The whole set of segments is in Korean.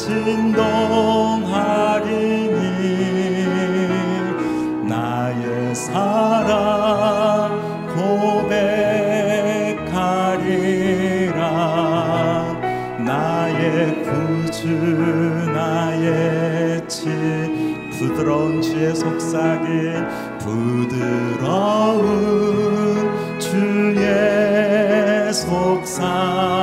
진동하리니 나의 사랑 고백하리라. 나의 구주 나의 치 부드러운 주의 속삭임 부드러운 주의 속삭임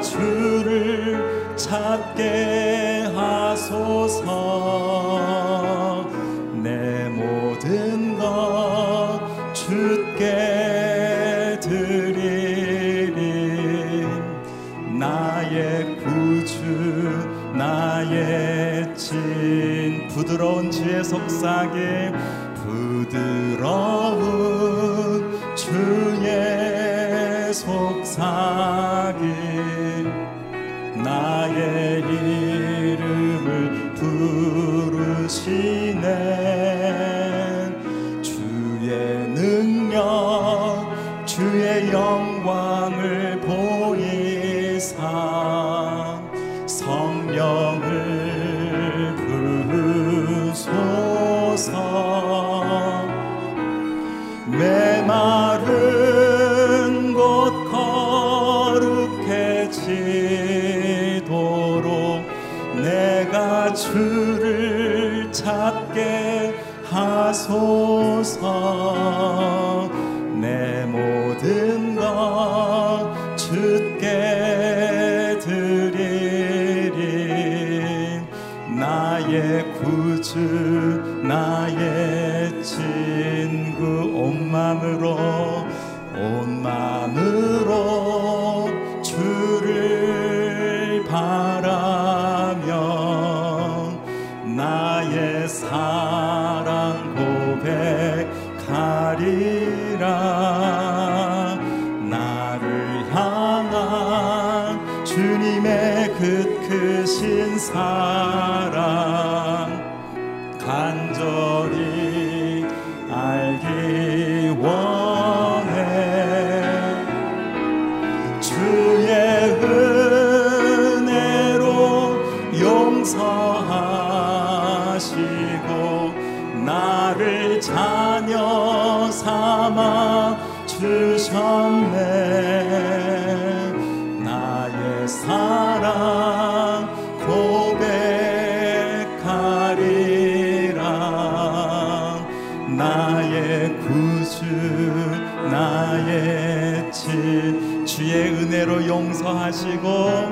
주를 찾게 하소서. 내 모든 것 주께 드리리. 나의 구주 나의 친 부드러운 지의 속삭임 부드러운 주의 속삭임 찾게 하소서 주셨네. 나의 사랑 고백하리라. 나의 구주 나의 친 주의 은혜로 용서하시고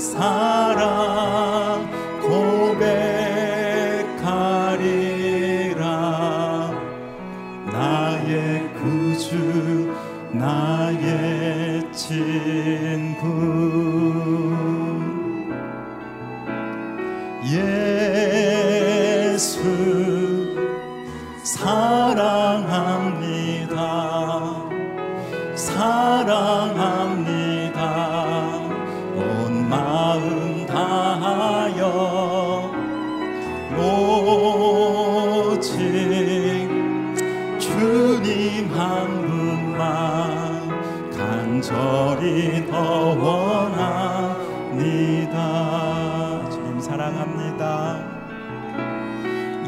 사랑 고백하리라. 나의 구주 나의 친구. 예 간절히 더 원합니다. 주님 사랑합니다.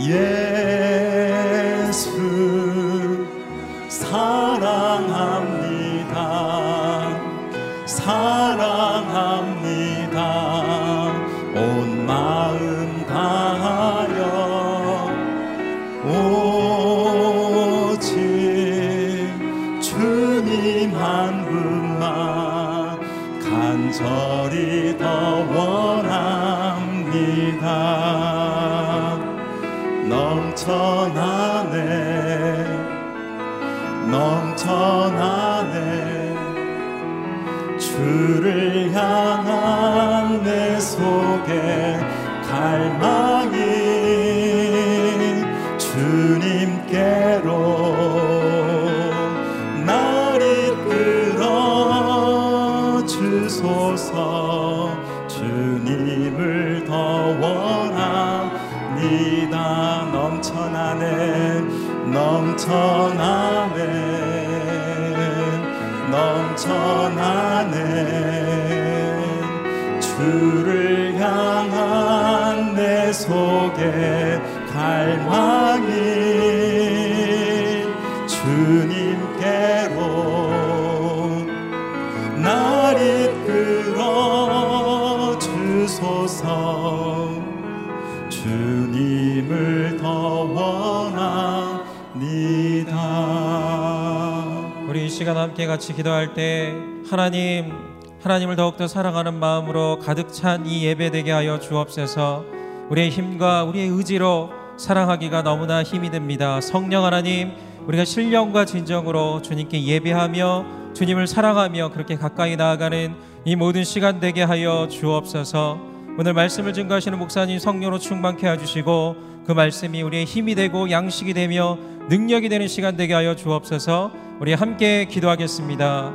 예 간절히 더 원합니다. 주를 향한 내 속에 갈망 넘쳐나네. 넘쳐나네. 주를 향한 내 속에 갈망이 주님께로 날 이끌어 주소서. 주님을 더 원합 시간 함께 같이 기도할 때 하나님 하나님을 더욱더 사랑하는 마음으로 가득 찬 이 예배 되게 하여 주옵소서. 우리의 힘과 우리의 의지로 사랑하기가 너무나 힘이 듭니다. 성령 하나님, 우리가 신령과 진정으로 주님께 예배하며 주님을 사랑하며 그렇게 가까이 나아가는 이 모든 시간 되게 하여 주옵소서. 오늘 말씀을 증거하시는 목사님 성령으로 충만케 해주시고 그 말씀이 우리의 힘이 되고 양식이 되며 능력이 되는 시간 되게 하여 주옵소서. 우리 함께 기도하겠습니다.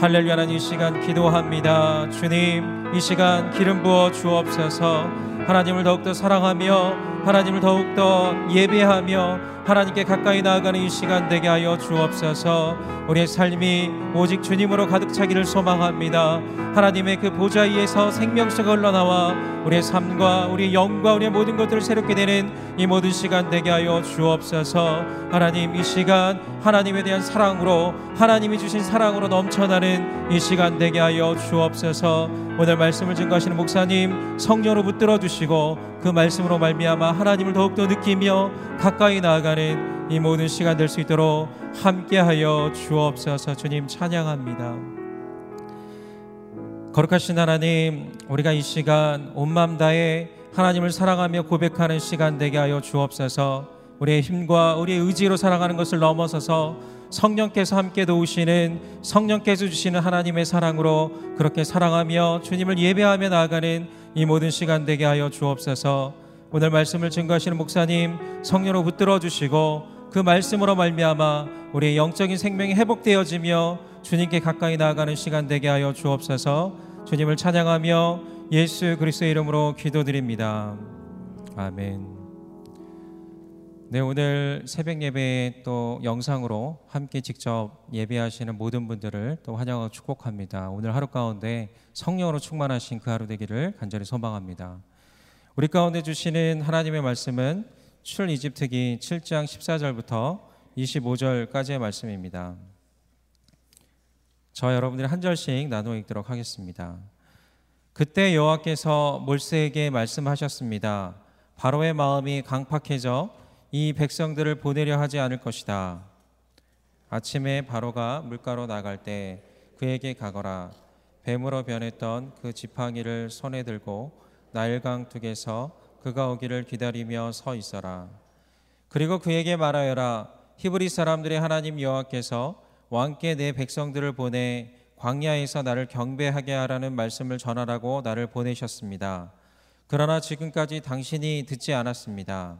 할렐루야 하나님 이 시간 기도합니다. 주님 이 시간 기름 부어 주옵소서. 하나님을 더욱더 사랑하며 하나님을 더욱더 예배하며 하나님께 가까이 나아가는 이 시간 되게 하여 주옵소서. 우리의 삶이 오직 주님으로 가득 차기를 소망합니다. 하나님의 그 보좌 위에서 생명수가 흘러나와 우리의 삶과 우리의 영과 우리의 모든 것들을 새롭게 되는 이 모든 시간 되게 하여 주옵소서. 하나님 이 시간 하나님에 대한 사랑으로 하나님이 주신 사랑으로 넘쳐나는 이 시간 되게 하여 주옵소서. 오늘 말씀을 증거하시는 목사님 성령으로 붙들어 주시고 그 말씀으로 말미암아 하나님을 더욱더 느끼며 가까이 나아가는 이 모든 시간 될 수 있도록 함께하여 주옵소서. 주님 찬양합니다. 거룩하신 하나님, 우리가 이 시간 온 마음 다해 하나님을 사랑하며 고백하는 시간 되게 하여 주옵소서. 우리의 힘과 우리의 의지로 살아가는 것을 넘어서서 성령께서 함께 도우시는 성령께서 주시는 하나님의 사랑으로 그렇게 사랑하며 주님을 예배하며 나아가는 이 모든 시간 되게 하여 주옵소서. 오늘 말씀을 증거하시는 목사님 성령으로 붙들어 주시고 그 말씀으로 말미암아 우리의 영적인 생명이 회복되어지며 주님께 가까이 나아가는 시간 되게 하여 주옵소서. 주님을 찬양하며 예수 그리스도의 이름으로 기도드립니다. 아멘. 네, 오늘 새벽 예배에 또 영상으로 함께 직접 예배하시는 모든 분들을 또 환영하고 축복합니다. 오늘 하루 가운데 성령으로 충만하신 그 하루 되기를 간절히 소망합니다. 우리 가운데 주시는 하나님의 말씀은 출 이집트기 7장 14절부터 25절까지의 말씀입니다. 저 여러분들이 한 절씩 나누어 읽도록 하겠습니다. 그때 여호와께서 몰세에게 말씀하셨습니다. 바로의 마음이 강팍해져 이 백성들을 보내려 하지 않을 것이다. 아침에 바로가 물가로 나갈 때 그에게 가거라. 뱀으로 변했던 그 지팡이를 손에 들고 나일강 둑에서 그가 오기를 기다리며 서 있어라. 그리고 그에게 말하여라. 히브리 사람들의 하나님 여호와께서 왕께 내 백성들을 보내 광야에서 나를 경배하게 하라는 말씀을 전하라고 나를 보내셨습니다. 그러나 지금까지 당신이 듣지 않았습니다.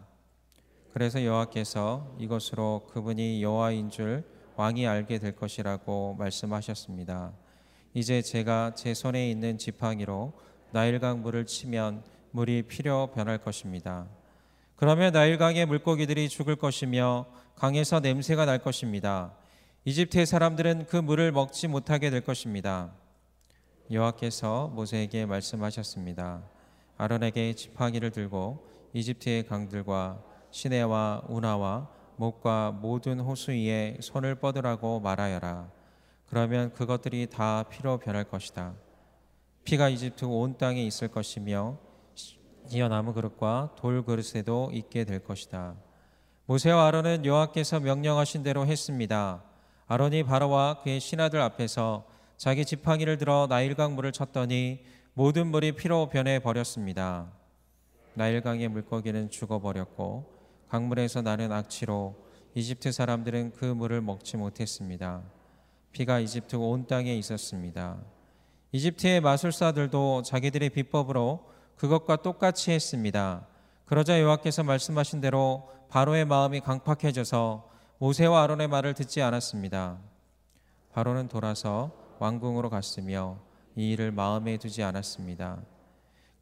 그래서 여호와께서 이것으로 그분이 여호와인 줄 왕이 알게 될 것이라고 말씀하셨습니다. 이제 제가 제 손에 있는 지팡이로 나일강 물을 치면 물이 피려 변할 것입니다. 그러면 나일강의 물고기들이 죽을 것이며 강에서 냄새가 날 것입니다. 이집트의 사람들은 그 물을 먹지 못하게 될 것입니다. 여호와께서 모세에게 말씀하셨습니다. 아론에게 지팡이를 들고 이집트의 강들과 시내와 운하와 목과 모든 호수 위에 손을 뻗으라고 말하여라. 그러면 그것들이 다 피로 변할 것이다. 피가 이집트 온 땅에 있을 것이며 이어 나무 그릇과 돌 그릇에도 있게 될 것이다. 모세와 아론은 여호와께서 명령하신 대로 했습니다. 아론이 바로와 그의 신하들 앞에서 자기 지팡이를 들어 나일강 물을 쳤더니 모든 물이 피로 변해 버렸습니다. 나일강의 물고기는 죽어버렸고 강물에서 나는 악취로 이집트 사람들은 그 물을 먹지 못했습니다. 피가 이집트 온 땅에 있었습니다. 이집트의 마술사들도 자기들의 비법으로 그것과 똑같이 했습니다. 그러자 여호와께서 말씀하신 대로 바로의 마음이 강팍해져서 모세와 아론의 말을 듣지 않았습니다. 바로는 돌아서 왕궁으로 갔으며 이 일을 마음에 두지 않았습니다.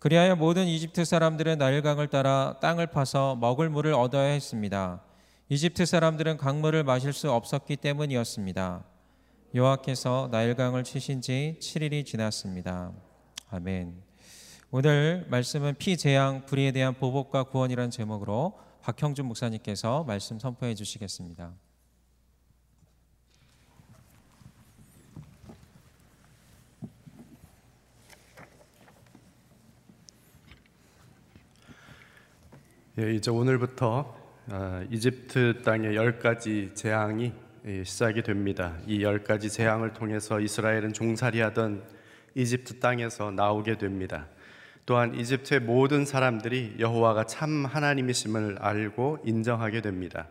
그리하여 모든 이집트 사람들은 나일강을 따라 땅을 파서 먹을 물을 얻어야 했습니다. 이집트 사람들은 강물을 마실 수 없었기 때문이었습니다. 여호와께서 나일강을 치신 지 7일이 지났습니다. 아멘. 오늘 말씀은 피재앙 불의에 대한 보복과 구원이라는 제목으로 박형준 목사님께서 말씀 선포해 주시겠습니다. 예, 이제 오늘부터 아, 이집트 땅의 열 가지 재앙이 예, 시작이 됩니다. 이 열 가지 재앙을 통해서 이스라엘은 종살이하던 이집트 땅에서 나오게 됩니다. 또한 이집트의 모든 사람들이 여호와가 참 하나님이심을 알고 인정하게 됩니다.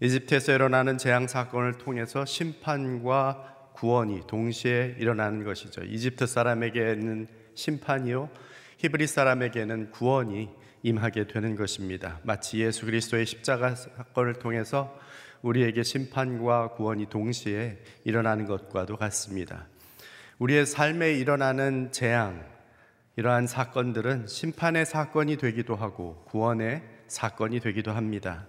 이집트에서 일어나는 재앙 사건을 통해서 심판과 구원이 동시에 일어나는 것이죠. 이집트 사람에게는 심판이요 히브리 사람에게는 구원이 임하게 되는 것입니다. 마치 예수 그리스도의 십자가 사건을 통해서 우리에게 심판과 구원이 동시에 일어나는 것과도 같습니다. 우리의 삶에 일어나는 재앙, 이러한 사건들은 심판의 사건이 되기도 하고 구원의 사건이 되기도 합니다.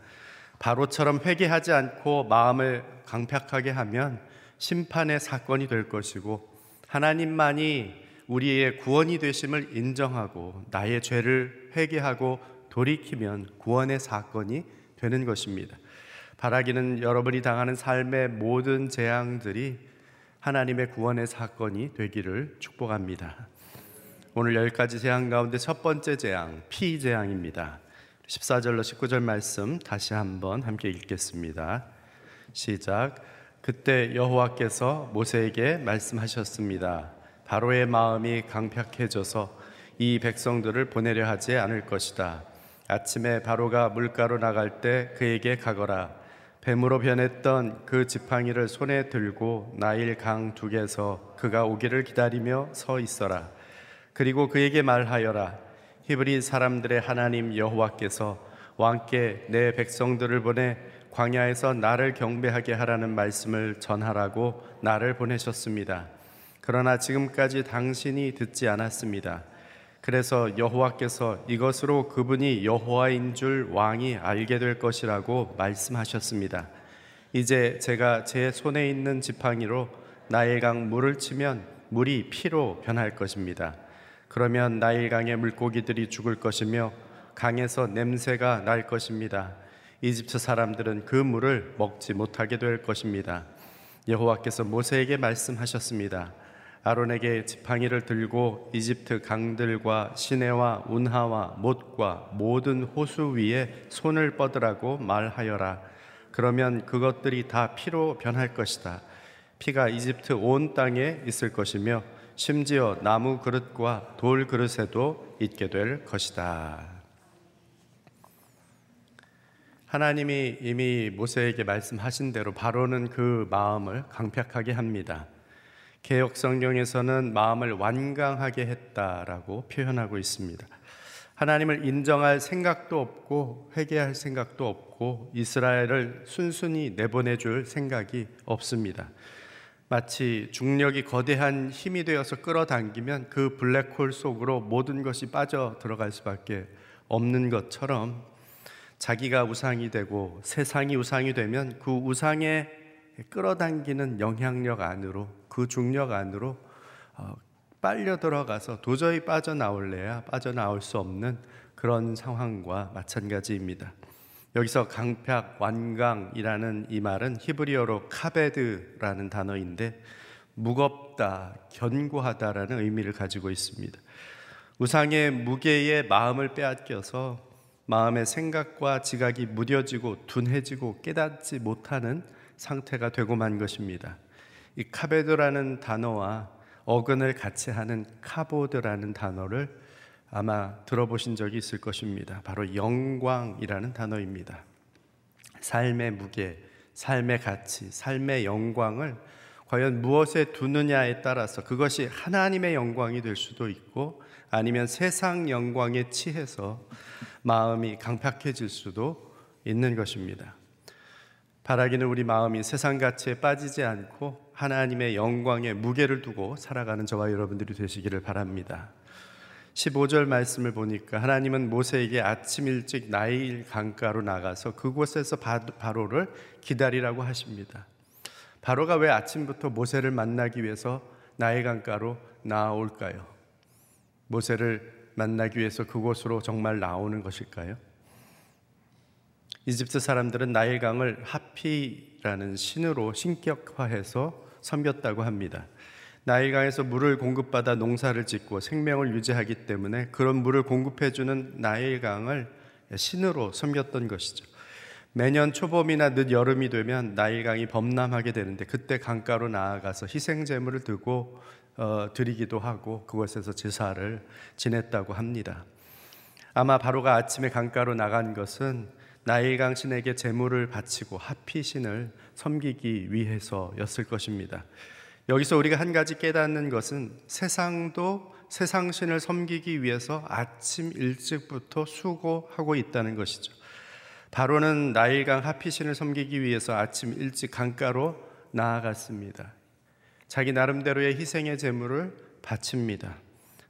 바로처럼 회개하지 않고 마음을 강팍하게 하면 심판의 사건이 될 것이고 하나님만이 우리의 구원이 되심을 인정하고 나의 죄를 회개하고 돌이키면 구원의 사건이 되는 것입니다. 바라기는 여러분이 당하는 삶의 모든 재앙들이 하나님의 구원의 사건이 되기를 축복합니다. 오늘 열 가지 재앙 가운데 첫 번째 재앙, 피 재앙입니다. 14절로 19절 말씀 다시 한번 함께 읽겠습니다. 시작. 그때 여호와께서 모세에게 말씀하셨습니다. 바로의 마음이 강팍해져서 이 백성들을 보내려 하지 않을 것이다. 아침에 바로가 물가로 나갈 때 그에게 가거라. 뱀으로 변했던 그 지팡이를 손에 들고 나일 강 두개서 그가 오기를 기다리며 서 있어라. 그리고 그에게 말하여라 히브리 사람들의 하나님 여호와께서 왕께 내 백성들을 보내 광야에서 나를 경배하게 하라는 말씀을 전하라고 나를 보내셨습니다. 그러나 지금까지 당신이 듣지 않았습니다. 그래서 여호와께서 이것으로 그분이 여호와인 줄 왕이 알게 될 것이라고 말씀하셨습니다. 이제 제가 제 손에 있는 지팡이로 나의 강 물을 치면 물이 피로 변할 것입니다. 그러면 나일강의 물고기들이 죽을 것이며 강에서 냄새가 날 것입니다. 이집트 사람들은 그 물을 먹지 못하게 될 것입니다. 여호와께서 모세에게 말씀하셨습니다. 아론에게 지팡이를 들고 이집트 강들과 시내와 운하와 못과 모든 호수 위에 손을 뻗으라고 말하여라. 그러면 그것들이 다 피로 변할 것이다. 피가 이집트 온 땅에 있을 것이며 심지어 나무 그릇과 돌 그릇에도 있게 될 것이다. 하나님이 이미 모세에게 말씀하신 대로 바로는 그 마음을 강팍하게 합니다. 개혁 성경에서는 마음을 완강하게 했다라고 표현하고 있습니다. 하나님을 인정할 생각도 없고 회개할 생각도 없고 이스라엘을 순순히 내보내 줄 생각이 없습니다. 마치 중력이 거대한 힘이 되어서 끌어당기면 그 블랙홀 속으로 모든 것이 빠져 들어갈 수밖에 없는 것처럼 자기가 우상이 되고 세상이 우상이 되면 그 우상에 끌어당기는 영향력 안으로 그 중력 안으로 어, 빨려 들어가서 도저히 빠져나올래야 빠져나올 수 없는 그런 상황과 마찬가지입니다. 여기서 강팍 완강이라는 이 말은 히브리어로 카베드라는 단어인데 무겁다, 견고하다라는 의미를 가지고 있습니다. 우상의 무게에 마음을 빼앗겨서 마음의 생각과 지각이 무뎌지고 둔해지고 깨닫지 못하는 상태가 되고 만 것입니다. 이 카베드라는 단어와 어근을 같이 하는 카보드라는 단어를 아마 들어보신 적이 있을 것입니다. 바로 영광이라는 단어입니다. 삶의 무게, 삶의 가치, 삶의 영광을 과연 무엇에 두느냐에 따라서 그것이 하나님의 영광이 될 수도 있고 아니면 세상 영광에 취해서 마음이 강팍해질 수도 있는 것입니다. 바라기는 우리 마음이 세상 가치에 빠지지 않고 하나님의 영광에 무게를 두고 살아가는 저와 여러분들이 되시기를 바랍니다. 15절 말씀을 보니까 하나님은 모세에게 아침 일찍 나일 강가로 나가서 그곳에서 바로를 기다리라고 하십니다. 바로가 왜 아침부터 모세를 만나기 위해서 나일 강가로 나올까요? 모세를 만나기 위해서 그곳으로 정말 나오는 것일까요? 이집트 사람들은 나일강을 하피라는 신으로 신격화해서 섬겼다고 합니다. 나일강에서 물을 공급받아 농사를 짓고 생명을 유지하기 때문에 그런 물을 공급해주는 나일강을 신으로 섬겼던 것이죠. 매년 초봄이나 늦 여름이 되면 나일강이 범람하게 되는데 그때 강가로 나아가서 희생 제물을 들고 어, 드리기도 하고 그곳에서 제사를 지냈다고 합니다. 아마 바로가 아침에 강가로 나간 것은 나일강 신에게 제물을 바치고 하피 신을 섬기기 위해서였을 것입니다. 여기서 우리가 한 가지 깨닫는 것은 세상도 세상 신을 섬기기 위해서 아침 일찍부터 수고하고 있다는 것이죠. 바로는 나일강 하피 신을 섬기기 위해서 아침 일찍 강가로 나아갔습니다. 자기 나름대로의 희생의 제물을 바칩니다.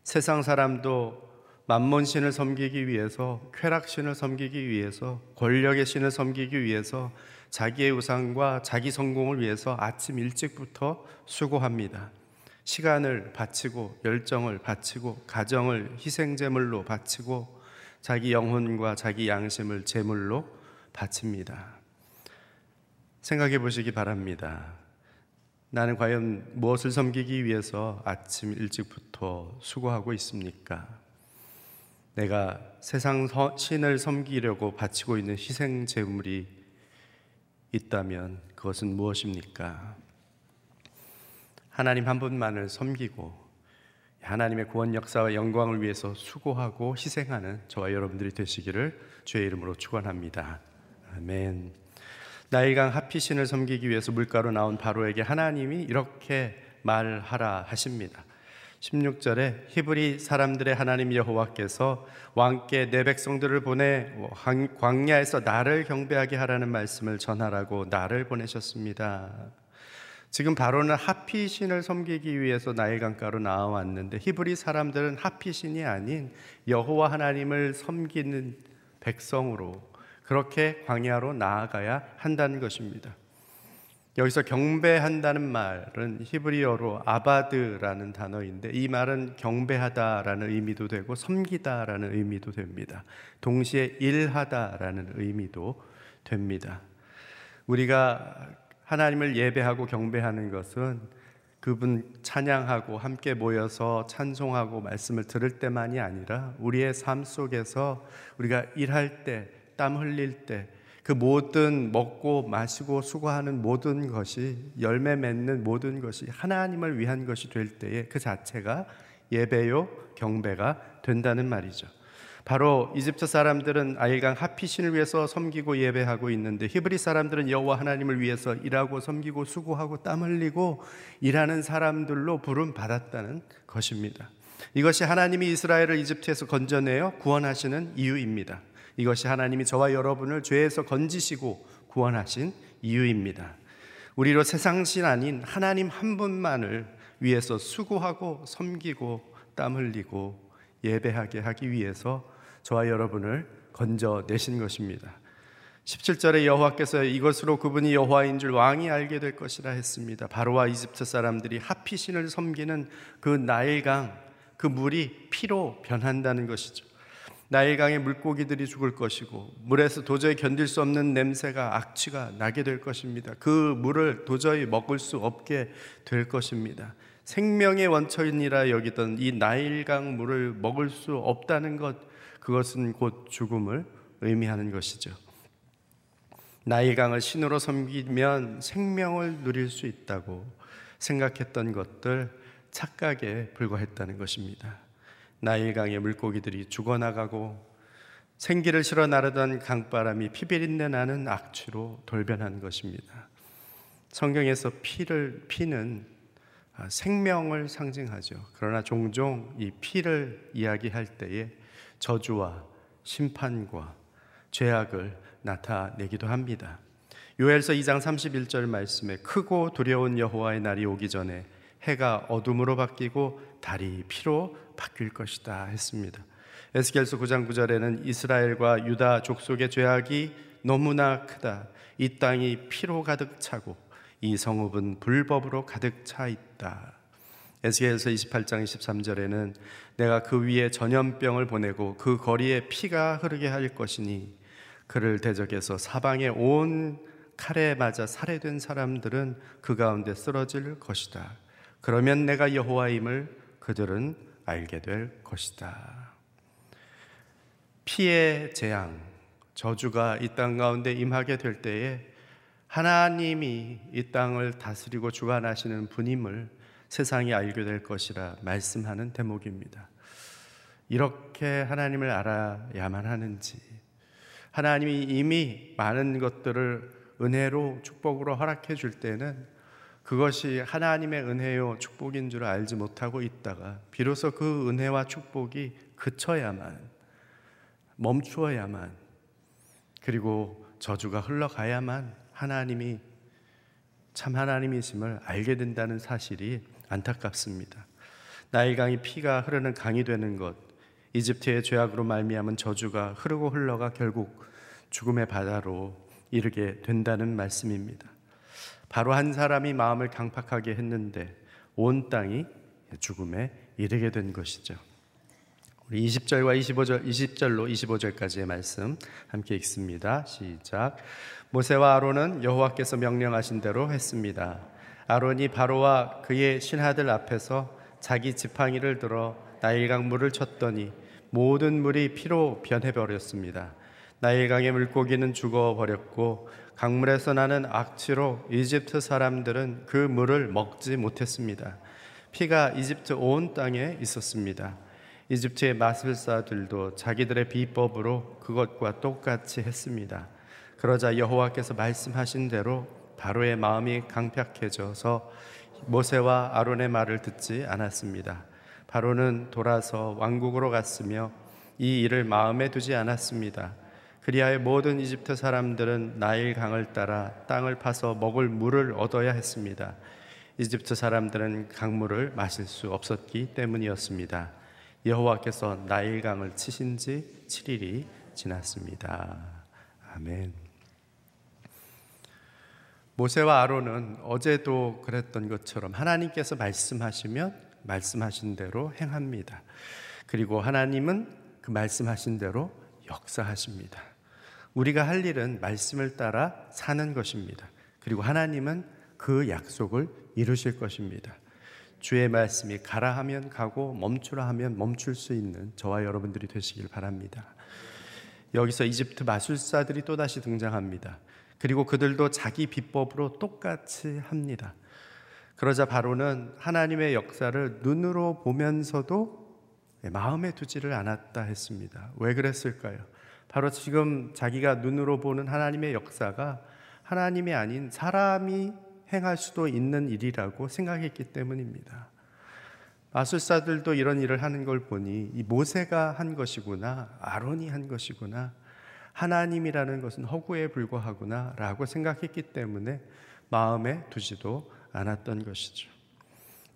세상 사람도 만몬 신을 섬기기 위해서 쾌락 신을 섬기기 위해서 권력의 신을 섬기기 위해서 자기의 우상과 자기 성공을 위해서 아침 일찍부터 수고합니다. 시간을 바치고 열정을 바치고 가정을 희생 제물로 바치고 자기 영혼과 자기 양심을 제물로 바칩니다. 생각해 보시기 바랍니다. 나는 과연 무엇을 섬기기 위해서 아침 일찍부터 수고하고 있습니까? 내가 세상 신을 섬기려고 바치고 있는 희생 제물이 있다면 그것은 무엇입니까? 하나님 한 분만을 섬기고 하나님의 구원 역사와 영광을 위해서 수고하고 희생하는 저와 여러분들이 되시기를 주의 이름으로 축원합니다. 아멘. 나일강 하피신을 섬기기 위해서 물가로 나온 바로에게 하나님이 이렇게 말하라 하십니다. 16절에 히브리 사람들의 하나님 여호와께서 왕께 내 백성들을 보내 광야에서 나를 경배하게 하라는 말씀을 전하라고 나를 보내셨습니다. 지금 바로는 하피신을 섬기기 위해서 나일 강가로 나와왔는데 히브리 사람들은 하피신이 아닌 여호와 하나님을 섬기는 백성으로 그렇게 광야로 나아가야 한다는 것입니다. 여기서 경배한다는 말은 히브리어로 아바드라는 단어인데 이 말은 경배하다라는 의미도 되고 섬기다라는 의미도 됩니다. 동시에 일하다라는 의미도 됩니다. 우리가 하나님을 예배하고 경배하는 것은 그분 찬양하고 함께 모여서 찬송하고 말씀을 들을 때만이 아니라 우리의 삶 속에서 우리가 일할 때, 땀 흘릴 때, 그 모든 먹고 마시고 수고하는 모든 것이 열매 맺는 모든 것이 하나님을 위한 것이 될 때에 그 자체가 예배요 경배가 된다는 말이죠. 바로 이집트 사람들은 아일강 하피신을 위해서 섬기고 예배하고 있는데 히브리 사람들은 여호와 하나님을 위해서 일하고 섬기고 수고하고 땀 흘리고 일하는 사람들로 부름 받았다는 것입니다. 이것이 하나님이 이스라엘을 이집트에서 건져내어 구원하시는 이유입니다. 이것이 하나님이 저와 여러분을 죄에서 건지시고 구원하신 이유입니다. 우리로 세상신 아닌 하나님 한 분만을 위해서 수고하고 섬기고 땀 흘리고 예배하게 하기 위해서 저와 여러분을 건져내신 것입니다. 17절에 여호와께서 이것으로 그분이 여호와인 줄 왕이 알게 될 것이라 했습니다. 바로와 이집트 사람들이 하피신을 섬기는 그 나일강 그 물이 피로 변한다는 것이죠. 나일강의 물고기들이 죽을 것이고 물에서 도저히 견딜 수 없는 냄새가 악취가 나게 될 것입니다. 그 물을 도저히 먹을 수 없게 될 것입니다. 생명의 원천이라 여기던 이 나일강 물을 먹을 수 없다는 것 그것은 곧 죽음을 의미하는 것이죠. 나일강을 신으로 섬기면 생명을 누릴 수 있다고 생각했던 것들 착각에 불과했다는 것입니다. 나일강의 물고기들이 죽어나가고 생기를 실어 나르던 강바람이 피비린내 나는 악취로 돌변한 것입니다. 성경에서 피를 피는 생명을 상징하죠. 그러나 종종 이 피를 이야기할 때에 저주와 심판과 죄악을 나타내기도 합니다. 요엘서 2장 31절 말씀에 크고 두려운 여호와의 날이 오기 전에 해가 어둠으로 바뀌고 달이 피로 바뀔 것이다 했습니다. 에스겔서 9장 9절에는 이스라엘과 유다 족속의 죄악이 너무나 크다. 이 땅이 피로 가득 차고 이 성읍은 불법으로 가득 차 있다. 에스겔서 28장 23절에는 내가 그 위에 전염병을 보내고 그 거리에 피가 흐르게 할 것이니 그를 대적해서 사방에 온 칼에 맞아 살해된 사람들은 그 가운데 쓰러질 것이다. 그러면 내가 여호와임을 그들은 알게 될 것이다. 피의 재앙, 저주가 이 땅 가운데 임하게 될 때에 하나님이 이 땅을 다스리고 주관하시는 분임을 세상이 알게 될 것이라 말씀하는 대목입니다. 이렇게 하나님을 알아야만 하는지, 하나님이 이미 많은 것들을 은혜로 축복으로 허락해 줄 때는 그것이 하나님의 은혜요 축복인 줄 알지 못하고 있다가 비로소 그 은혜와 축복이 그쳐야만 멈추어야만 그리고 저주가 흘러가야만 하나님이 참 하나님이심을 알게 된다는 사실이 안타깝습니다. 나일강이 피가 흐르는 강이 되는 것, 이집트의 죄악으로 말미암은 저주가 흐르고 흘러가 결국 죽음의 바다로 이르게 된다는 말씀입니다. 바로 한 사람이 마음을 강팍하게 했는데 온 땅이 죽음에 이르게 된 것이죠. 우리 20절과 25절, 20절로 25절까지의 말씀 함께 읽습니다. 시작. 모세와 아론은 여호와께서 명령하신 대로 했습니다. 아론이 바로와 그의 신하들 앞에서 자기 지팡이를 들어 나일강 물을 쳤더니 모든 물이 피로 변해버렸습니다. 나일강의 물고기는 죽어버렸고 강물에서 나는 악취로 이집트 사람들은 그 물을 먹지 못했습니다. 피가 이집트 온 땅에 있었습니다. 이집트의 마술사들도 자기들의 비법으로 그것과 똑같이 했습니다. 그러자 여호와께서 말씀하신 대로 바로의 마음이 강팍해져서 모세와 아론의 말을 듣지 않았습니다. 바로는 돌아서 왕국으로 갔으며 이 일을 마음에 두지 않았습니다. 그리하여 모든 이집트 사람들은 나일 강을 따라 땅을 파서 먹을 물을 얻어야 했습니다. 이집트 사람들은 강물을 마실 수 없었기 때문이었습니다. 여호와께서 나일 강을 치신 지 7일이 지났습니다. 아멘. 모세와 아론은 어제도 그랬던 것처럼 하나님께서 말씀하시면 말씀하신 대로 행합니다. 그리고 하나님은 그 말씀하신 대로 역사하십니다. 우리가 할 일은 말씀을 따라 사는 것입니다. 그리고 하나님은 그 약속을 이루실 것입니다. 주의 말씀이 가라 하면 가고 멈추라 하면 멈출 수 있는 저와 여러분들이 되시길 바랍니다. 여기서 이집트 마술사들이 또다시 등장합니다. 그리고 그들도 자기 비법으로 똑같이 합니다. 그러자 바로는 하나님의 역사를 눈으로 보면서도 마음에 두지를 않았다 했습니다. 왜 그랬을까요? 바로 지금 자기가 눈으로 보는 하나님의 역사가 하나님이 아닌 사람이 행할 수도 있는 일이라고 생각했기 때문입니다. 마술사들도 이런 일을 하는 걸 보니 이 모세가 한 것이구나, 아론이 한 것이구나, 하나님이라는 것은 허구에 불과하구나라고 생각했기 때문에 마음에 두지도 않았던 것이죠.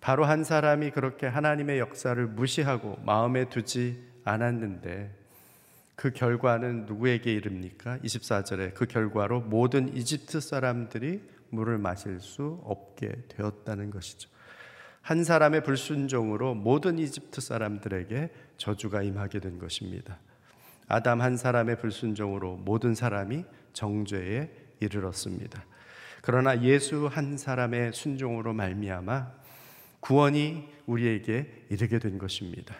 바로 한 사람이 그렇게 하나님의 역사를 무시하고 마음에 두지 않았는데 그 결과는 누구에게 이릅니까? 24절에 그 결과로 모든 이집트 사람들이 물을 마실 수 없게 되었다는 것이죠. 한 사람의 불순종으로 모든 이집트 사람들에게 저주가 임하게 된 것입니다. 아담 한 사람의 불순종으로 모든 사람이 정죄에 이르렀습니다. 그러나 예수 한 사람의 순종으로 말미암아 구원이 우리에게 이르게 된 것입니다.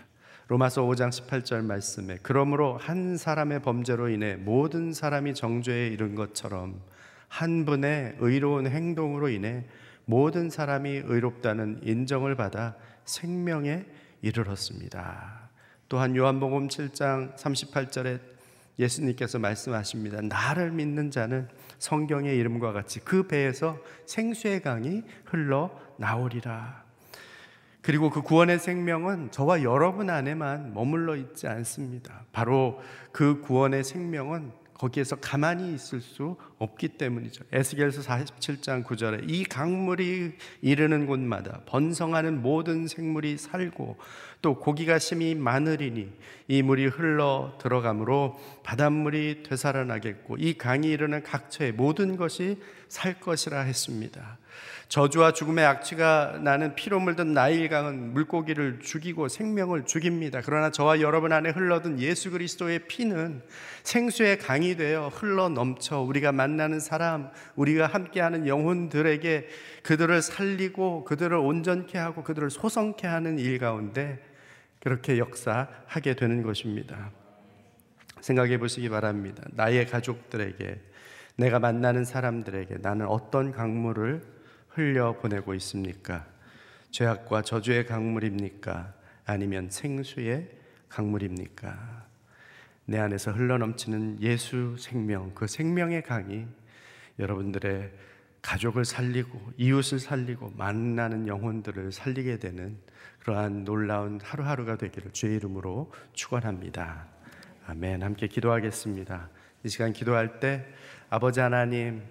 로마서 5장 18절 말씀에 그러므로 한 사람의 범죄로 인해 모든 사람이 정죄에 이른 것처럼 한 분의 의로운 행동으로 인해 모든 사람이 의롭다는 인정을 받아 생명에 이르렀습니다. 또한 요한복음 7장 38절에 예수님께서 말씀하십니다. 나를 믿는 자는 성경의 이름과 같이 그 배에서 생수의 강이 흘러 나오리라. 그리고 그 구원의 생명은 저와 여러분 안에만 머물러 있지 않습니다. 바로 그 구원의 생명은 거기에서 가만히 있을 수 없기 때문이죠. 에스겔서 47장 9절에 이 강물이 이르는 곳마다 번성하는 모든 생물이 살고 또 고기가 심히 많으리니 이 물이 흘러 들어가므로 바닷물이 되살아나겠고 이 강이 이르는 각처의 모든 것이 살 것이라 했습니다. 저주와 죽음의 악취가 나는 피로 물든 나일강은 물고기를 죽이고 생명을 죽입니다. 그러나 저와 여러분 안에 흘러든 예수 그리스도의 피는 생수의 강이 되어 흘러 넘쳐 우리가 만나는 사람, 우리가 함께하는 영혼들에게 그들을 살리고 그들을 온전케 하고 그들을 소성케 하는 일 가운데 그렇게 역사하게 되는 것입니다. 생각해 보시기 바랍니다. 나의 가족들에게 내가 만나는 사람들에게 나는 어떤 강물을 흘려 보내고 있습니까? 죄악과 저주의 강물입니까? 아니면 생수의 강물입니까? 내 안에서 흘러넘치는 예수 생명, 그 생명의 강이 여러분들의 가족을 살리고 이웃을 살리고 만나는 영혼들을 살리게 되는 그러한 놀라운 하루하루가 되기를 주의 이름으로 축원합니다. 아멘. 함께 기도하겠습니다. 이 시간 기도할 때 아버지 하나님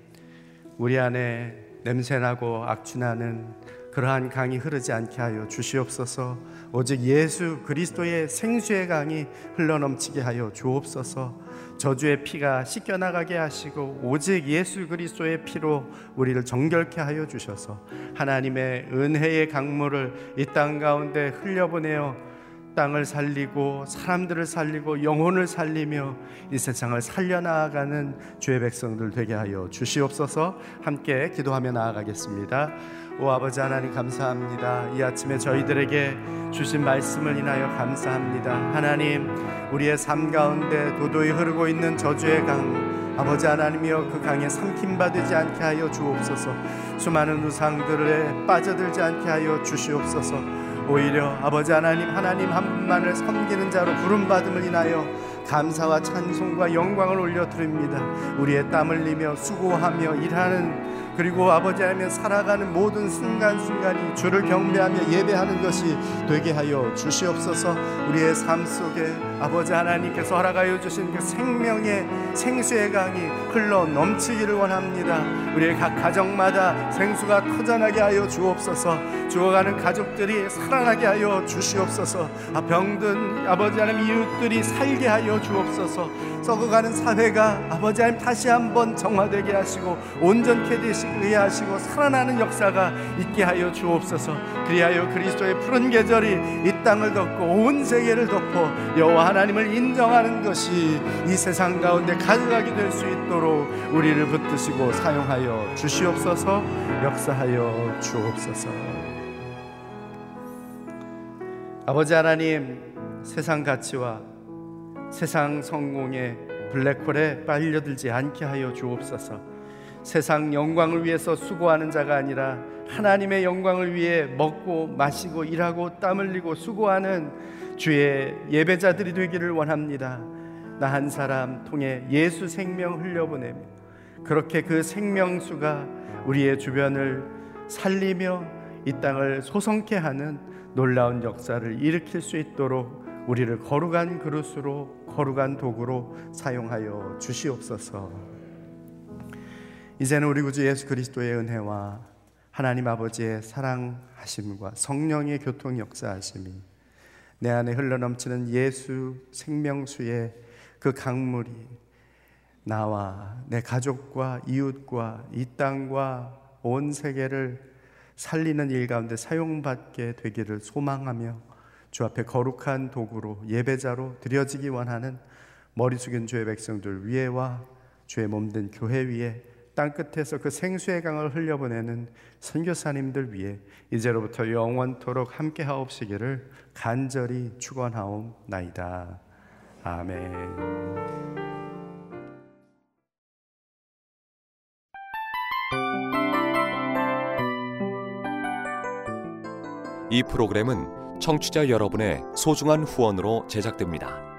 우리 안에 냄새나고 악취나는 그러한 강이 흐르지 않게 하여 주시옵소서. 오직 예수 그리스도의 생수의 강이 흘러넘치게 하여 주옵소서. 저주의 피가 씻겨 나가게 하시고 오직 예수 그리스도의 피로 우리를 정결케 하여 주셔서 하나님의 은혜의 강물을 이 땅 가운데 흘려보내어 땅을 살리고 사람들을 살리고 영혼을 살리며 이 세상을 살려나가는 주의 백성들 되게 하여 주시옵소서 함께 기도하며 나아가겠습니다. 오 아버지 하나님 감사합니다. 이 아침에 저희들에게 주신 말씀을 인하여 감사합니다. 하나님 우리의 삶 가운데 도도히 흐르고 있는 저주의 강 아버지 하나님이여 그 강에 삼킴받지 않게 하여 주옵소서 수많은 우상들에 빠져들지 않게 하여 주시옵소서 오히려 아버지 하나님 하나님 한 분만을 섬기는 자로 부름받음을 인하여 감사와 찬송과 영광을 올려 드립니다. 우리의 땀 흘리며 수고하며 일하는 그리고 아버지 하나님 살아가는 모든 순간순간이 주를 경배하며 예배하는 것이 되게 하여 주시옵소서. 우리의 삶 속에 아버지 하나님께서 허락하여 주신 그 생명의 생수의 강이 흘러 넘치기를 원합니다. 우리의 각 가정마다 생수가 터져나게 하여 주옵소서. 죽어가는 가족들이 살아나게 하여 주시옵소서. 아, 병든 아버지 하나님 이웃들이 살게 하여 주옵소서. 썩어가는 사회가 아버지 하나님 다시 한번 정화되게 하시고 온전케 되시고 의하시고 살아나는 역사가 있게 하여 주옵소서. 그리하여 그리스도의 푸른 계절이 이 땅을 덮고 온 세계를 덮어 여호와 하나님을 인정하는 것이 이 세상 가운데 가져가게 될 수 있도록 우리를 붙드시고 사용하여 주시옵소서. 역사하여 주옵소서. 아버지 하나님 세상 가치와 세상 성공의 블랙홀에 빨려들지 않게 하여 주옵소서. 세상 영광을 위해서 수고하는 자가 아니라 하나님의 영광을 위해 먹고 마시고 일하고 땀 흘리고 수고하는 주의 예배자들이 되기를 원합니다. 나 한 사람 통해 예수 생명 흘려보내며 그렇게 그 생명수가 우리의 주변을 살리며 이 땅을 소성케 하는 놀라운 역사를 일으킬 수 있도록 우리를 거룩한 그릇으로 거룩한 도구로 사용하여 주시옵소서. 이제는 우리 구주 예수 그리스도의 은혜와 하나님 아버지의 사랑하심과 성령의 교통 역사하심이 내 안에 흘러넘치는 예수 생명수의 그 강물이 나와 내 가족과 이웃과 이 땅과 온 세계를 살리는 일 가운데 사용받게 되기를 소망하며 주 앞에 거룩한 도구로 예배자로 드려지기 원하는 머리 숙인 주의 백성들 위에와 주의 몸된 교회 위에 땅 끝에서 그 생수의 강을 흘려보내는 선교사님들 위해 이제로부터 영원토록 함께 하옵시기를 간절히 축원하옵나이다. 아멘. 이 프로그램은 청취자 여러분의 소중한 후원으로 제작됩니다.